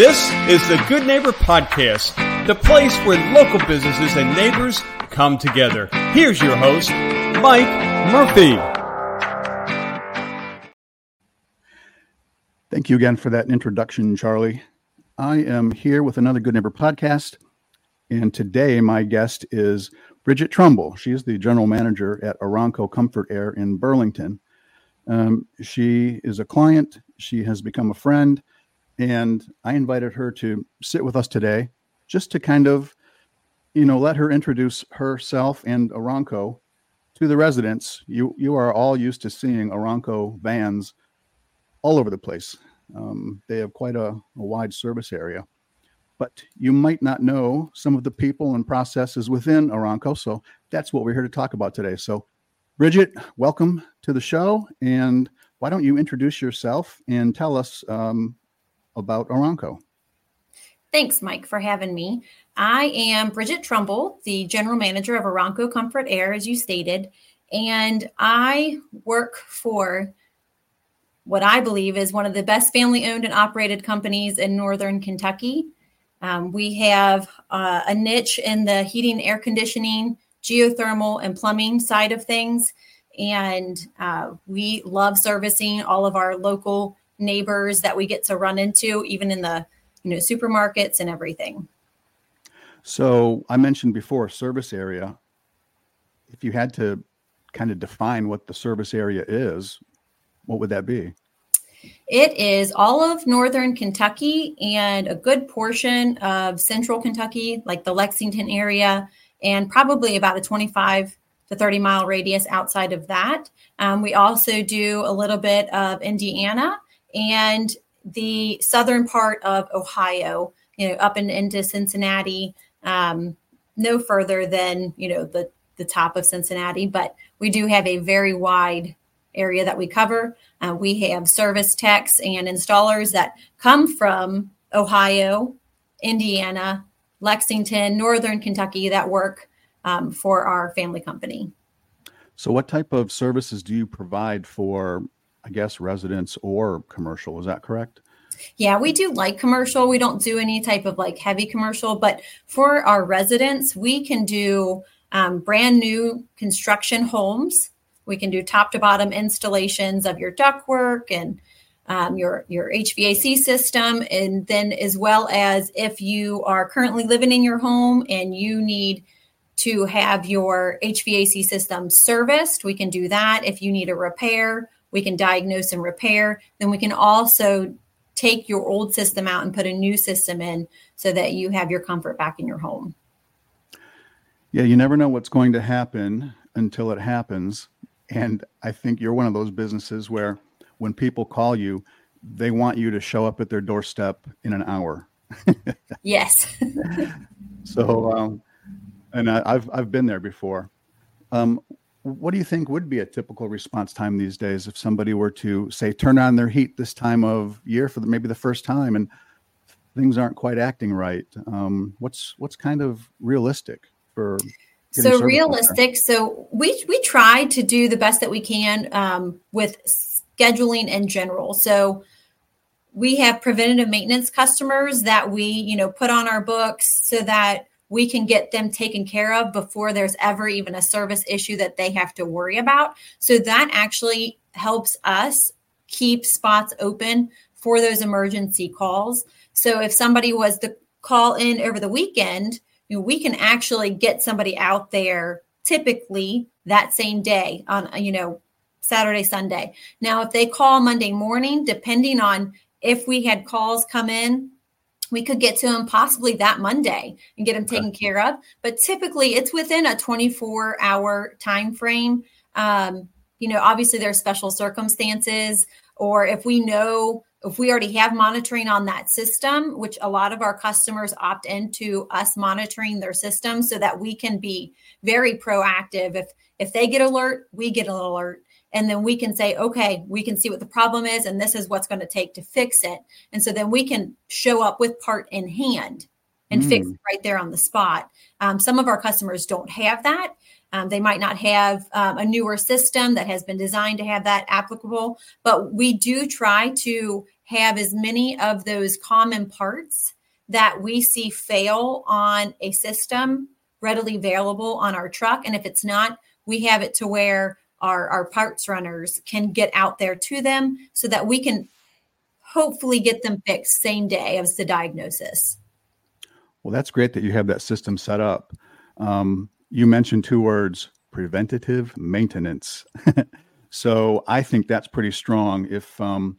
This is the Good Neighbor Podcast, the place where local businesses and neighbors come together. Here's your host, Mike Murphy. Thank you again for that introduction, Charlie. I am here with another Good Neighbor podcast, and today my guest is Brigette Trumble. She is the general manager at Arronco Comfort Air in Burlington. Um, she is a client, she has become a friend, and I invited her to sit with us today just to kind of, you know, let her introduce herself and Arronco to the residents. You you are all used to seeing Arronco vans all over the place. Um, they have quite a, a wide service area, but you might not know some of the people and processes within Arronco. So that's what we're here to talk about today. So, Brigette, welcome to the show. And why don't you introduce yourself and tell us um, about Arronco? Thanks, Mike, for having me. I am Brigette Trumble, the general manager of Arronco Comfort Air, as you stated, and I work for what I believe is one of the best family owned and operated companies in Northern Kentucky. Um, we have uh, a niche in the heating, air conditioning, geothermal, and plumbing side of things. And uh, we love servicing all of our local neighbors that we get to run into, even in the you know supermarkets and everything. So I mentioned before service area. If you had to kind of define what the service area is, what would that be? It is all of northern Kentucky and a good portion of central Kentucky, like the Lexington area, and probably about a 25 to 30 mile radius outside of that. Um, we also do a little bit of Indiana and the southern part of Ohio, you know, up and into Cincinnati, um, no further than, you know, the, the top of Cincinnati, but we do have a very wide area that we cover. Uh, we have service techs and installers that come from Ohio, Indiana, Lexington, Northern Kentucky that work um, for our family company. So, what type of services do you provide for, I guess, residents or commercial? Is that correct? Yeah, we do like commercial. We don't do any type of like heavy commercial, but for our residents, we can do um, brand new construction homes we can do top to bottom installations of your ductwork and um, your your HVAC system, and then as well as if you are currently living in your home and you need to have your HVAC system serviced, we can do that. If you need a repair, we can diagnose and repair. Then we can also take your old system out and put a new system in so that you have your comfort back in your home. Yeah, you never know what's going to happen until it happens. And I think you're one of those businesses where when people call you, they want you to show up at their doorstep in an hour. yes. so, um, and I, have I've been there before. Um, what do you think would be a typical response time these days if somebody were to say turn on their heat this time of year for the, maybe the first time and things aren't quite acting right? Um, what's what's kind of realistic for so realistic. So we we try to do the best that we can um, with scheduling in general. So we have preventative maintenance customers that we you know put on our books so that we can get them taken care of before there's ever even a service issue that they have to worry about so that actually helps us keep spots open for those emergency calls so if somebody was to call in over the weekend you know, we can actually get somebody out there typically that same day on you know Saturday Sunday. Now if they call Monday morning depending on if we had calls come in we could get to them possibly that Monday and get them taken okay. care of. But typically, it's within a 24 hour time frame. Um, you know, obviously, there are special circumstances, or if we know if we already have monitoring on that system, which a lot of our customers opt into us monitoring their system so that we can be very proactive. If if they get alert, we get an alert. And then we can say, okay, we can see what the problem is, and this is what's going to take to fix it. And so then we can show up with part in hand and mm. fix it right there on the spot. Um, some of our customers don't have that. Um, they might not have um, a newer system that has been designed to have that applicable, but we do try to have as many of those common parts that we see fail on a system readily available on our truck. And if it's not, we have it to where our, our parts runners can get out there to them so that we can hopefully get them fixed same day as the diagnosis. Well, that's great that you have that system set up. Um, you mentioned two words preventative maintenance. so I think that's pretty strong. If um,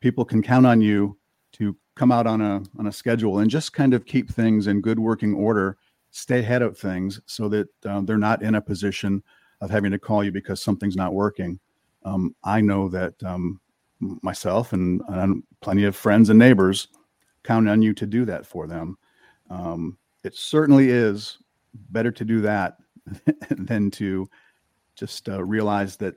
people can count on you to come out on a on a schedule and just kind of keep things in good working order, stay ahead of things, so that um, they're not in a position of having to call you because something's not working. Um, I know that um, myself and, and, plenty of friends and neighbors count on you to do that for them. Um, it certainly is better to do that than to just uh, realize that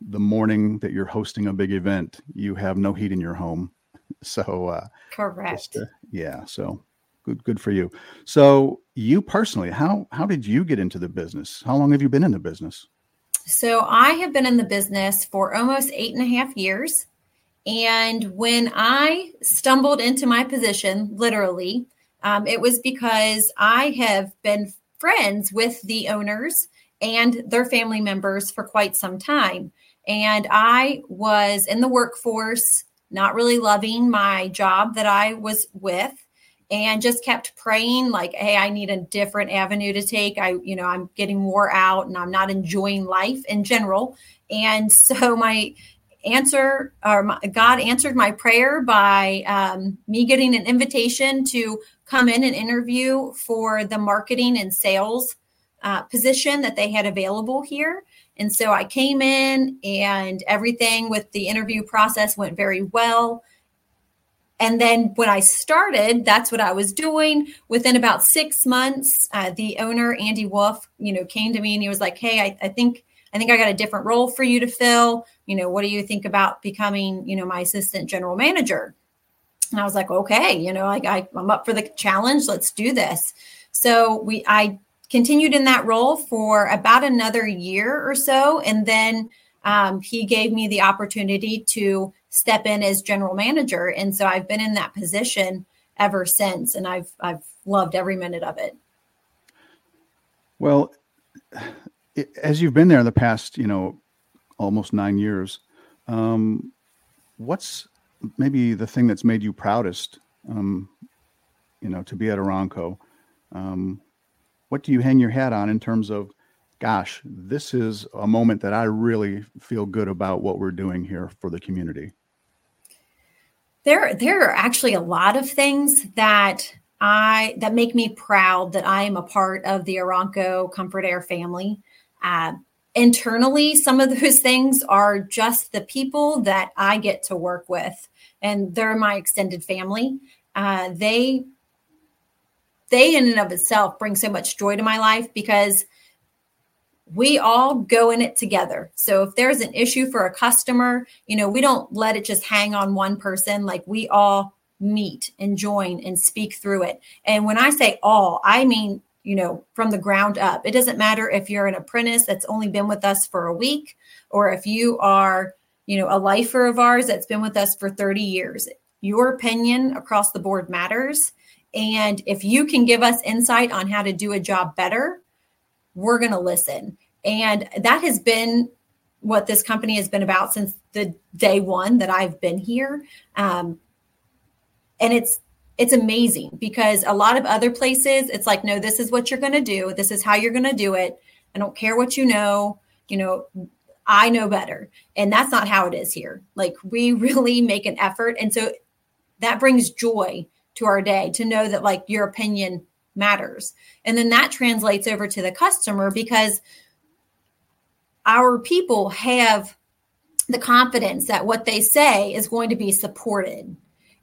the morning that you're hosting a big event, you have no heat in your home. So, uh, correct. Just, uh, yeah. So good, good for you. So you personally, how, how did you get into the business? How long have you been in the business? So I have been in the business for almost eight and a half years. And when I stumbled into my position, literally, um, it was because I have been friends with the owners and their family members for quite some time. And I was in the workforce, not really loving my job that I was with and just kept praying like hey i need a different avenue to take i you know i'm getting wore out and i'm not enjoying life in general and so my answer or my, god answered my prayer by um, me getting an invitation to come in and interview for the marketing and sales uh, position that they had available here. And so I came in, and everything with the interview process went very well. And then when I started, that's what I was doing. Within about six months, uh, the owner Andy Wolf, you know, came to me and he was like, "Hey, I, I think I think I got a different role for you to fill. You know, what do you think about becoming, you know, my assistant general manager?" And I was like, okay, you know, like I, I'm up for the challenge. Let's do this. So we, I continued in that role for about another year or so. And then um, he gave me the opportunity to step in as general manager. And so I've been in that position ever since. And I've, I've loved every minute of it. Well, as you've been there in the past, you know, almost nine years, um, what's maybe the thing that's made you proudest, um, you know, to be at Arronco. Um, what do you hang your hat on in terms of, gosh, this is a moment that I really feel good about what we're doing here for the community? There, there are actually a lot of things that I that make me proud that I am a part of the Arronco Comfort Air family. Uh, internally, some of those things are just the people that I get to work with and they're my extended family. Uh, they they in and of itself bring so much joy to my life because we all go in it together. So if there's an issue for a customer, you know, we don't let it just hang on one person. Like we all meet and join and speak through it. And when I say all, I mean, you know, from the ground up. It doesn't matter if you're an apprentice that's only been with us for a week or if you are you know, a lifer of ours that's been with us for 30 years. Your opinion across the board matters. And if you can give us insight on how to do a job better, we're going to listen. And that has been what this company has been about since the day one that I've been here. Um, and it's it's amazing because a lot of other places it's like no this is what you're going to do this is how you're going to do it i don't care what you know you know I know better. And that's not how it is here. Like we really make an effort. And so that brings joy to our day to know that like your opinion matters. And then that translates over to the customer because our people have the confidence that what they say is going to be supported.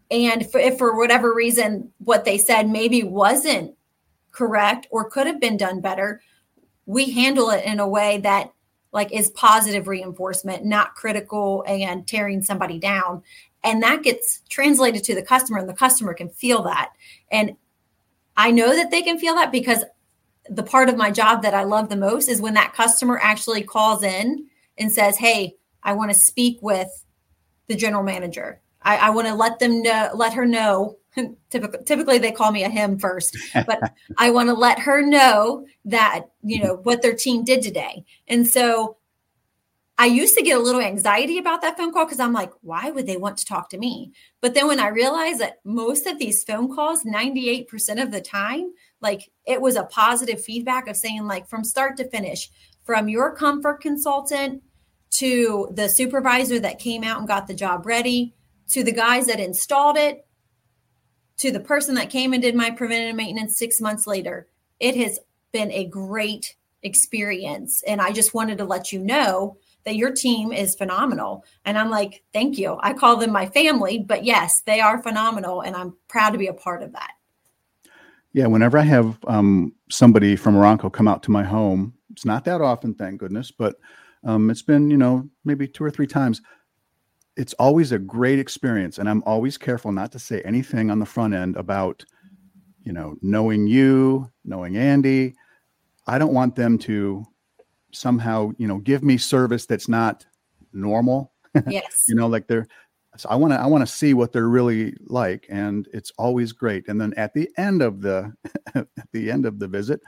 And if for whatever reason what they said maybe wasn't correct or could have been done better, we handle it in a way that like is positive reinforcement, not critical and tearing somebody down. And that gets translated to the customer, and the customer can feel that. And I know that they can feel that because the part of my job that I love the most is when that customer actually calls in and says, Hey, I want to speak with the general manager. I, I want to let them know, let her know. typically, typically they call me a him first, but I want to let her know that you know what their team did today. And so I used to get a little anxiety about that phone call because I'm like, why would they want to talk to me? But then when I realized that most of these phone calls, 98% of the time, like it was a positive feedback of saying, like, from start to finish, from your comfort consultant to the supervisor that came out and got the job ready to the guys that installed it to the person that came and did my preventative maintenance six months later. It has been a great experience. And I just wanted to let you know that your team is phenomenal. And I'm like, thank you. I call them my family, but yes, they are phenomenal. And I'm proud to be a part of that. Yeah. Whenever I have um, somebody from Arronco come out to my home, it's not that often, thank goodness, but um, it's been, you know, maybe two or three times. It's always a great experience. And I'm always careful not to say anything on the front end about, you know, knowing you, knowing Andy. I don't want them to somehow you know give me service that's not normal yes. you know like they're so i want to i want to see what they're really like and it's always great. And then at the end of the at the end of the visit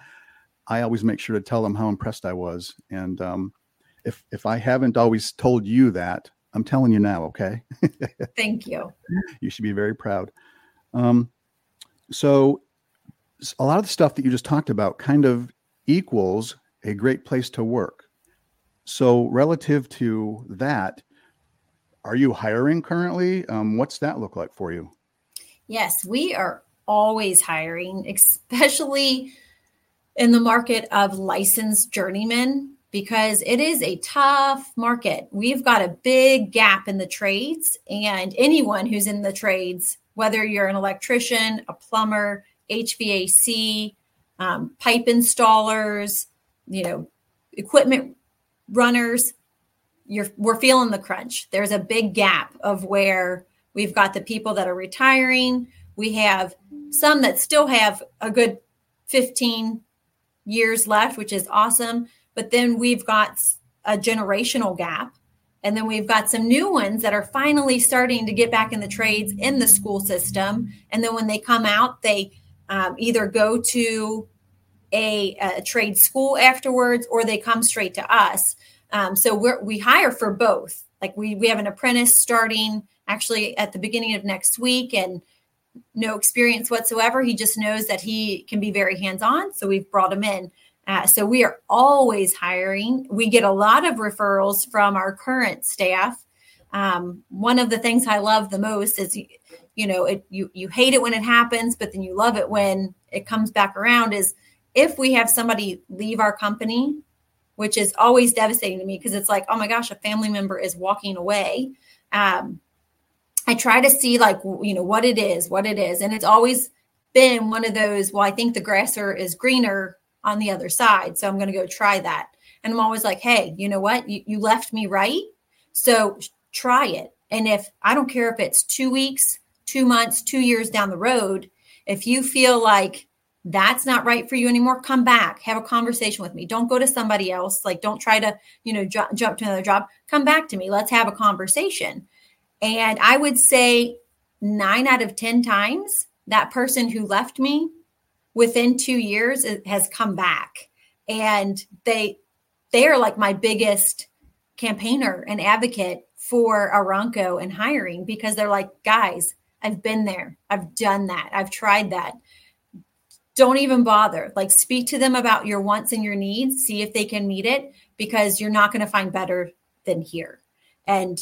i always make sure to tell them how impressed i was. And um, if if i haven't always told you that i'm telling you now okay? Thank you. You should be very proud. Um, so a lot of the stuff that you just talked about kind of equals a great place to work. So, relative to that, are you hiring currently? Um, what's that look like for you? Yes, we are always hiring, especially in the market of licensed journeymen, because it is a tough market. We've got a big gap in the trades, and anyone who's in the trades, whether you're an electrician, a plumber, HVAC, um, pipe installers, you know, equipment runners, you're we're feeling the crunch. There's a big gap of where we've got the people that are retiring. We have some that still have a good 15 years left, which is awesome. But then we've got a generational gap. And then we've got some new ones that are finally starting to get back in the trades in the school system. And then when they come out, they um, either go to a, a trade school afterwards or they come straight to us. Um, so we we hire for both. Like we we have an apprentice starting actually at the beginning of next week and no experience whatsoever. He just knows that he can be very hands on. So we've brought him in. Uh, so we are always hiring. We get a lot of referrals from our current staff. Um, one of the things I love the most is, you know, it, you you hate it when it happens, but then you love it when it comes back around. Is if we have somebody leave our company, which is always devastating to me because it's like, oh my gosh, a family member is walking away. Um, I try to see like you know what it is, what it is, and it's always been one of those. Well, I think the grasser is greener on the other side, so I'm going to go try that. And I'm always like, hey, you know what? You, you left me right, so try it. And if I don't care if it's two weeks, two months, two years down the road, if you feel like that's not right for you anymore come back have a conversation with me. Don't go to somebody else like don't try to you know ju- jump to another job. Come back to me let's have a conversation. And i would say 9 out of 10 times that person who left me within 2 years has come back. And they they are like my biggest campaigner and advocate for Arronco and hiring because they're like guys I've been there. I've done that. I've tried that don't even bother. Like speak to them about your wants and your needs, see if they can meet it because you're not going to find better than here. And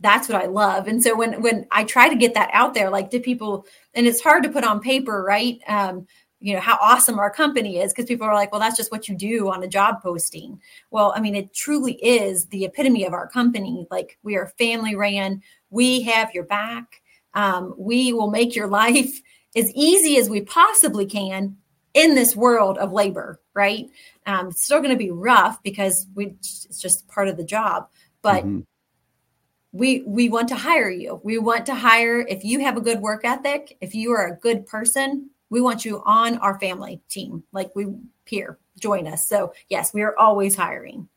that's what I love. And so when when I try to get that out there, like to people, and it's hard to put on paper, right? Um, you know how awesome our company is because people are like, well, that's just what you do on a job posting. Well, I mean, it truly is the epitome of our company. Like we are family ran. We have your back. Um, we will make your life as easy as we possibly can in this world of labor, right? Um, it's still going to be rough because we it's just part of the job, but mm-hmm. we we want to hire you. We want to hire if you have a good work ethic, if you are a good person, we want you on our family team. Like we here, join us. So yes, we are always hiring.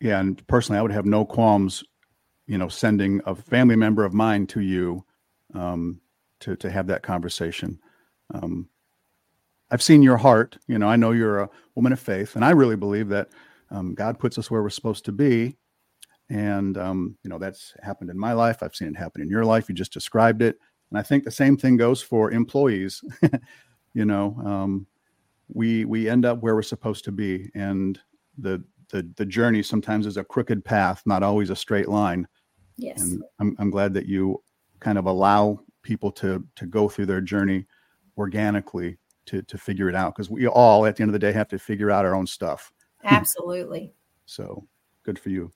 Yeah, and personally, I would have no qualms you know, sending a family member of mine to you um, to to have that conversation. Um, I've seen your heart. You know, I know you're a woman of faith, and I really believe that um, God puts us where we're supposed to be. And um, you know, that's happened in my life. I've seen it happen in your life. You just described it, and I think the same thing goes for employees. you know, um, we we end up where we're supposed to be, and the the the journey sometimes is a crooked path, not always a straight line. Yes. And I'm I'm glad that you kind of allow people to to go through their journey organically to to figure it out because we all at the end of the day have to figure out our own stuff. Absolutely. so good for you.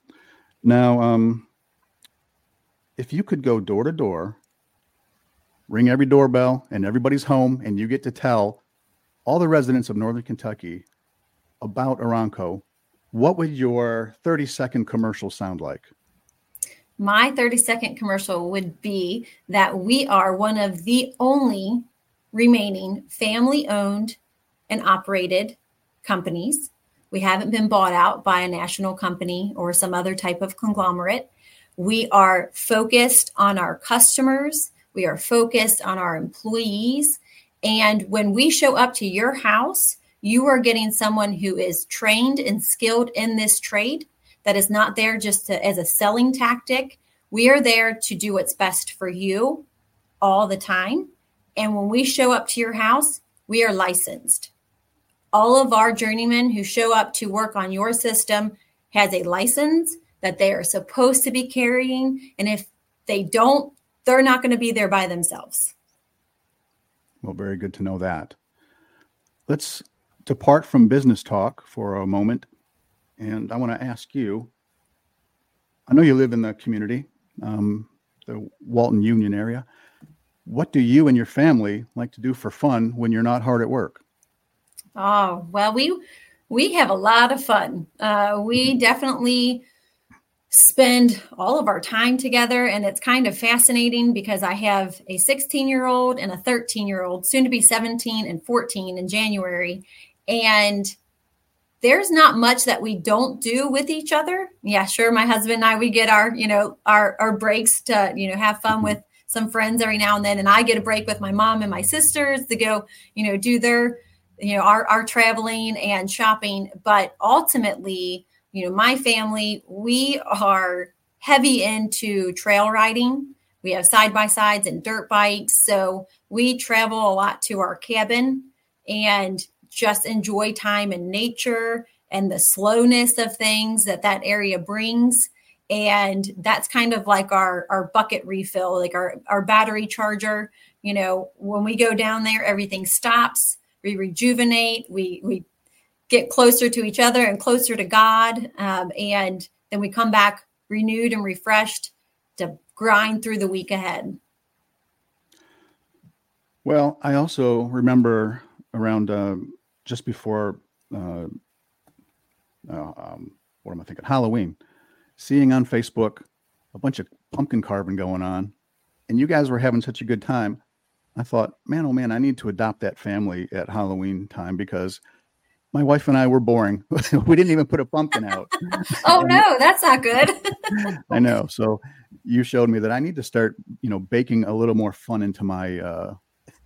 Now, um, if you could go door to door, ring every doorbell and everybody's home, and you get to tell all the residents of Northern Kentucky about Arronco, what would your 30 second commercial sound like? My 30 second commercial would be that we are one of the only remaining family owned and operated companies. We haven't been bought out by a national company or some other type of conglomerate. We are focused on our customers. We are focused on our employees. And when we show up to your house, you are getting someone who is trained and skilled in this trade that is not there just to, as a selling tactic. We are there to do what's best for you all the time. And when we show up to your house, we are licensed. All of our journeymen who show up to work on your system has a license that they are supposed to be carrying. And if they don't, they're not going to be there by themselves. Well, very good to know that. Let's depart from business talk for a moment. And I want to ask you I know you live in the community, um, the Walton Union area. What do you and your family like to do for fun when you're not hard at work? Oh, well, we we have a lot of fun. Uh, we definitely spend all of our time together and it's kind of fascinating because i have a 16 year old and a 13 year old soon to be 17 and 14 in january and there's not much that we don't do with each other yeah sure my husband and i we get our you know our our breaks to you know have fun with some friends every now and then and i get a break with my mom and my sisters to go you know do their you know our, our traveling and shopping but ultimately you know, my family, we are heavy into trail riding. We have side by sides and dirt bikes. So we travel a lot to our cabin and just enjoy time in nature and the slowness of things that that area brings. And that's kind of like our, our bucket refill, like our, our battery charger. You know, when we go down there, everything stops, we rejuvenate, we, we get closer to each other and closer to God. Um, and then we come back renewed and refreshed to grind through the week ahead. Well, I also remember around uh, just before, uh, uh, um, what am I thinking? Halloween, seeing on Facebook a bunch of pumpkin carving going on, and you guys were having such a good time. I thought, man, oh man, I need to adopt that family at Halloween time because my wife and I were boring. we didn't even put a pumpkin out. oh no, that's not good. I know. So you showed me that I need to start, you know, baking a little more fun into my uh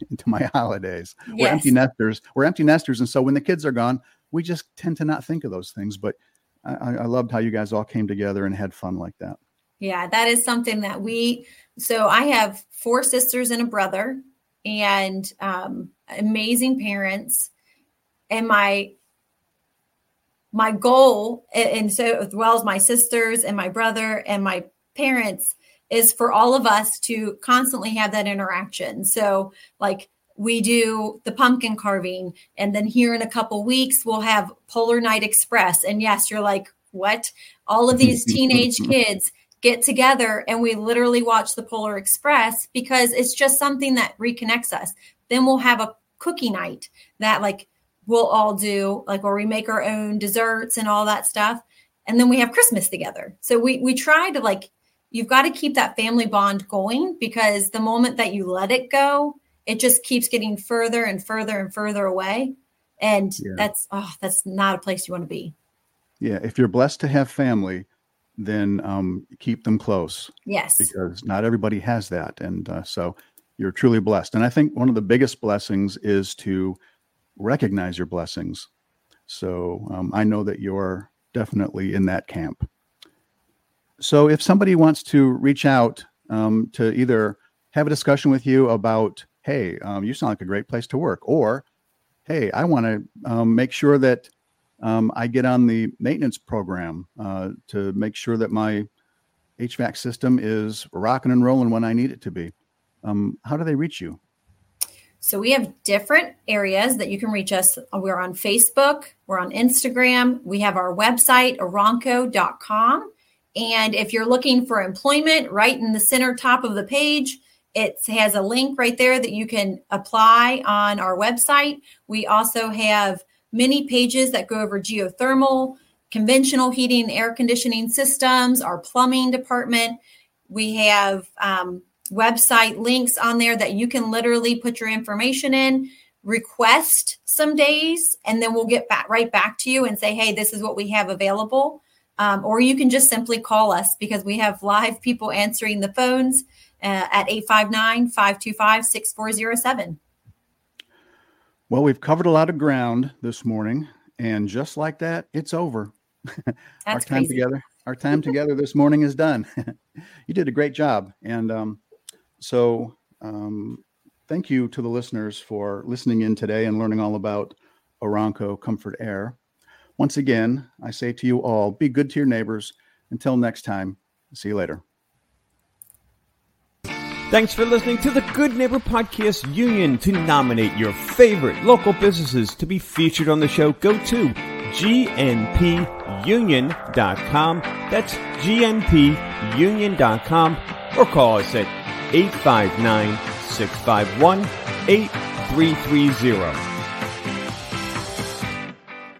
into my holidays. Yes. We're empty nesters. We're empty nesters, and so when the kids are gone, we just tend to not think of those things. But I, I loved how you guys all came together and had fun like that. Yeah, that is something that we. So I have four sisters and a brother, and um, amazing parents and my my goal and so as well as my sisters and my brother and my parents is for all of us to constantly have that interaction. So like we do the pumpkin carving and then here in a couple weeks we'll have polar night express. And yes you're like what? All of these teenage kids get together and we literally watch the polar express because it's just something that reconnects us. Then we'll have a cookie night that like we'll all do like where we make our own desserts and all that stuff. And then we have christmas together. So we we try to like you've got to keep that family bond going because the moment that you let it go it just keeps getting further and further and further away and yeah. that's oh that's not a place you want to be yeah if you're blessed to have family then um, keep them close. Yes. Because not everybody has that. And uh, so you're truly blessed. And I think one of the biggest blessings is to recognize your blessings. So um, I know that you're definitely in that camp. So if somebody wants to reach out um, to either have a discussion with you about, hey, um, you sound like a great place to work, or hey, I want to um, make sure that um, I get on the maintenance program uh, to make sure that my HVAC system is rocking and rolling when I need it to be. Um, how do they reach you? So we have different areas that you can reach us. We're on Facebook, we're on Instagram, we have our website, arronco.com. And if you're looking for employment, right in the center top of the page, it has a link right there that you can apply on our website. We also have many pages that go over geothermal, conventional heating air conditioning systems, our plumbing department. We have um, website links on there that you can literally put your information in, request some days, and then we'll get back right back to you and say, hey, this is what we have available. Um, or you can just simply call us because we have live people answering the phones uh, at 859 525 6407. Well, we've covered a lot of ground this morning, and just like that, it's over. our time crazy. together, our time together this morning is done. you did a great job, and um, so um, thank you to the listeners for listening in today and learning all about Arronco Comfort Air. Once again, I say to you all, be good to your neighbors. Until next time, see you later. Thanks for listening to the Good Neighbor Podcast Union. To nominate your favorite local businesses to be featured on the show, go to gnpunion.com. That's gnpunion.com or call us at 859 651 8330.